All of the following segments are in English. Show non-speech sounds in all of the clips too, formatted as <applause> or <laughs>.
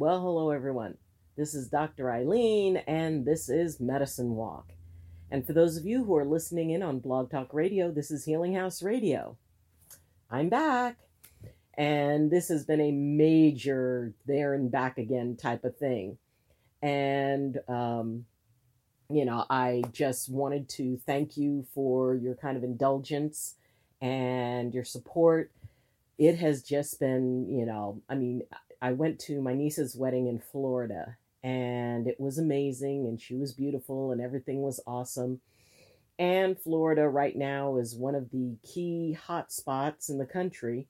Well, hello everyone. This is Dr. Ayleen, and this is Medicine Walk. And for those of you who are listening in on Blog Talk Radio, this is Healing House Radio. I'm back. And this has been a major there and back again type of thing. And, um, you know, I just wanted to thank you for your kind of indulgence and your support. It has just been, you know, I mean, I went to my niece's wedding in Florida and it was amazing and she was beautiful and everything was awesome. And Florida right now is one of the key hot spots in the country.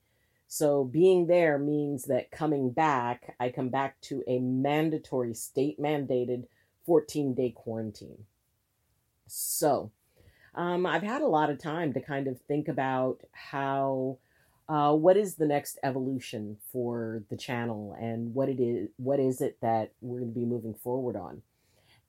So being there means that coming back, I come back to a mandatory state mandated 14 day quarantine. So um, I've had a lot of time to kind of think about how uh, what is the next evolution for the channel and what it is what is it that we're going to be moving forward on?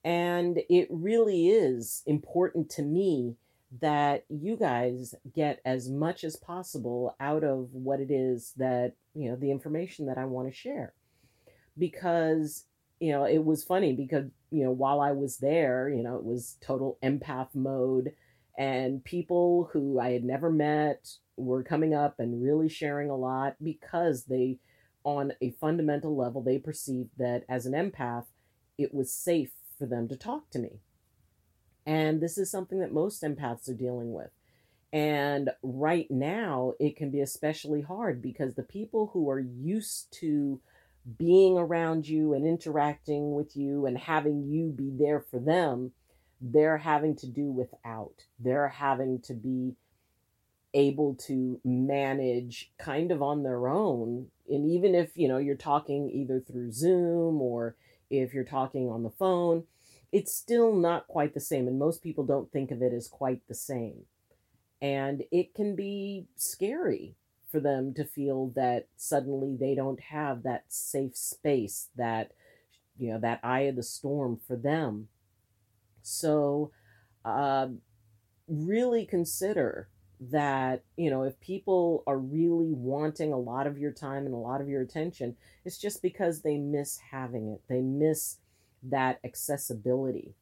And it really is important to me that you guys get as much as possible out of what it is that you know the information that i want to share. Because you know it was funny because you know while i was there you know it was total empath mode and people who i had never met were coming up and really sharing a lot because they, on a fundamental level, they perceived that as an empath, it was safe for them to talk to me. And this is something that most empaths are dealing with. And right now, it can be especially hard because the people who are used to being around you and interacting with you and having you be there for them, they're having to do without. They're having to be able to manage kind of on their own. And even if you know you're talking either through zoom or if you're talking on the phone it's still not quite the same and most people don't think of it as quite the same. And it can be scary for them to feel that suddenly they don't have that safe space that you know that eye of the storm for them. So uh, really consider that you know if people are really wanting a lot of your time and a lot of your attention it's just because they miss having it. They miss that accessibility.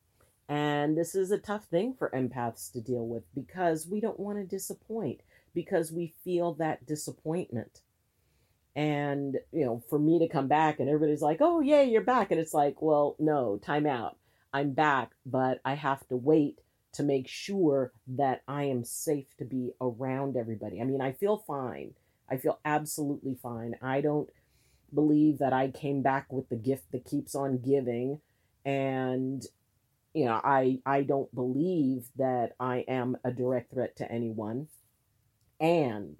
And this is a tough thing for empaths to deal with because we don't want to disappoint because we feel that disappointment. And you know for me to come back and everybody's like oh yeah you're back. And it's like well no time out. I'm back but i have to wait to make sure that I am safe to be around everybody. I mean, I feel fine. I feel absolutely fine. I don't believe that I came back with the gift that keeps on giving and you know, I I don't believe that I am a direct threat to anyone. And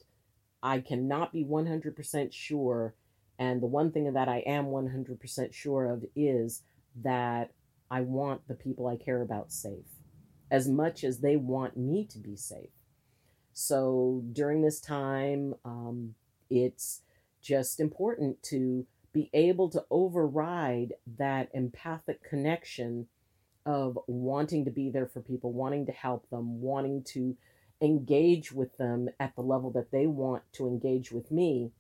I cannot be 100% sure and the one thing that I am 100% sure of is that I want the people I care about safe as much as they want me to be safe. So during this time, um, it's just important to be able to override that empathic connection of wanting to be there for people, wanting to help them, wanting to engage with them at the level that they want to engage with me.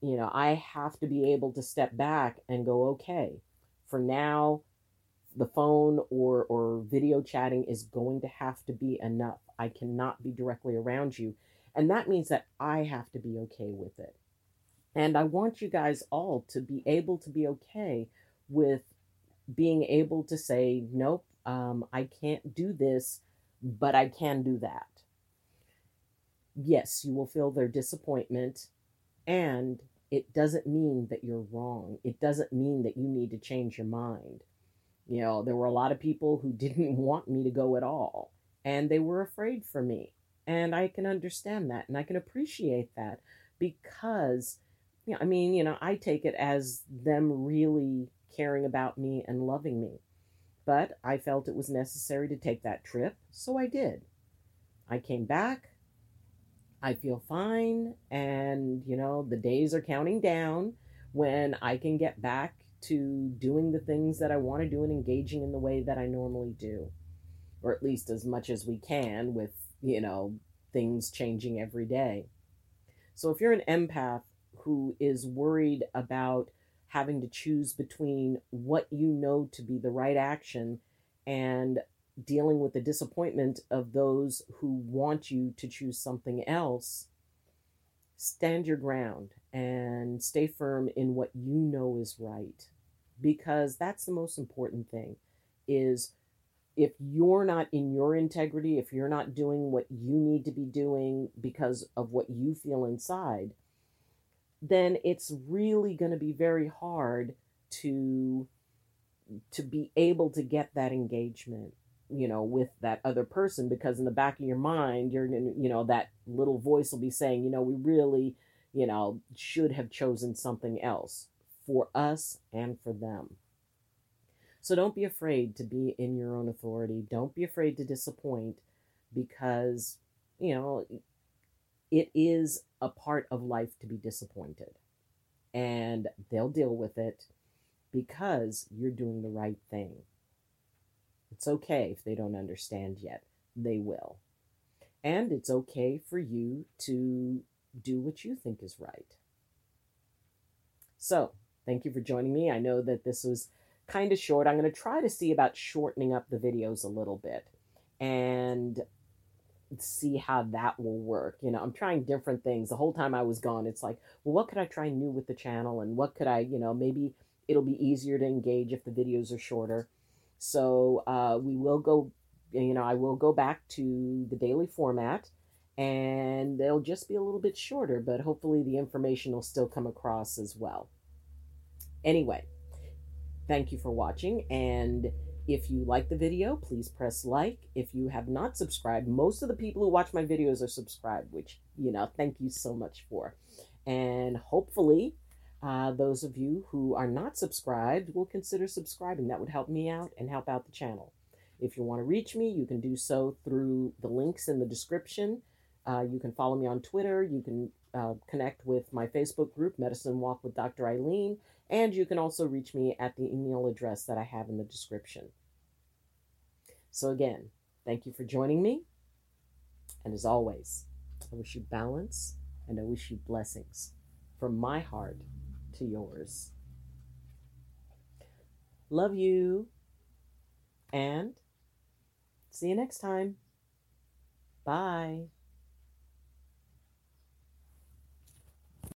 You know, I have to be able to step back and go, okay, for now, the phone or or video chatting is going to have to be enough. I cannot be directly around you. And that means that I have to be okay with it. And I want you guys all to be able to be okay with being able to say, nope, um, I can't do this, but I can do that. Yes, you will feel their disappointment, and it doesn't mean that you're wrong. It doesn't mean that you need to change your mind. You know, there were a lot of people who <laughs> didn't want me to go at all, and they were afraid for me. And I can understand that, and I can appreciate that because, you know, I mean, you know, I take it as them really caring about me and loving me. But I felt it was necessary to take that trip, so I did. I came back. I feel fine, and, you know, the days are counting down when I can get back to doing the things that I want to do and engaging in the way that I normally do, or at least as much as we can with, you know, things changing every day. So if you're an empath who is worried about having to choose between what you know to be the right action and dealing with the disappointment of those who want you to choose something else, stand your ground and stay firm in what you know is right because that's the most important thing is if you're not in your integrity if you're not doing what you need to be doing because of what you feel inside then it's really going to be very hard to to be able to get that engagement you know with that other person because in the back of your mind you're you know that little voice will be saying you know we really you know should have chosen something else for us and for them so don't be afraid to be in your own authority don't be afraid to disappoint because you know it is a part of life to be disappointed and they'll deal with it because you're doing the right thing it's okay if they don't understand yet. They will. And it's okay for you to do what you think is right. So, thank you for joining me. I know that this was kind of short. I'm going to try to see about shortening up the videos a little bit and see how that will work. You know, I'm trying different things. The whole time I was gone, it's like, well, what could I try new with the channel? And what could I, you know, maybe it'll be easier to engage if the videos are shorter. So uh, we will go, you know, I will go back to the daily format and they'll just be a little bit shorter, but hopefully the information will still come across as well. Anyway, thank you for watching. And if you like the video, please press like. If you have not subscribed, most of the people who watch my videos are subscribed, which, you know, thank you so much for. And hopefully, uh, those of you who are not subscribed will consider subscribing. That would help me out and help out the channel. If you want to reach me, you can do so through the links in the description. Uh, you can follow me on Twitter. You can uh, connect with my Facebook group, Medicine Walk with Dr. Ayleen. And you can also reach me at the email address that I have in the description. So, again, thank you for joining me. And as always, I wish you balance and I wish you blessings from my heart to yours. Love you. And see you next time. Bye.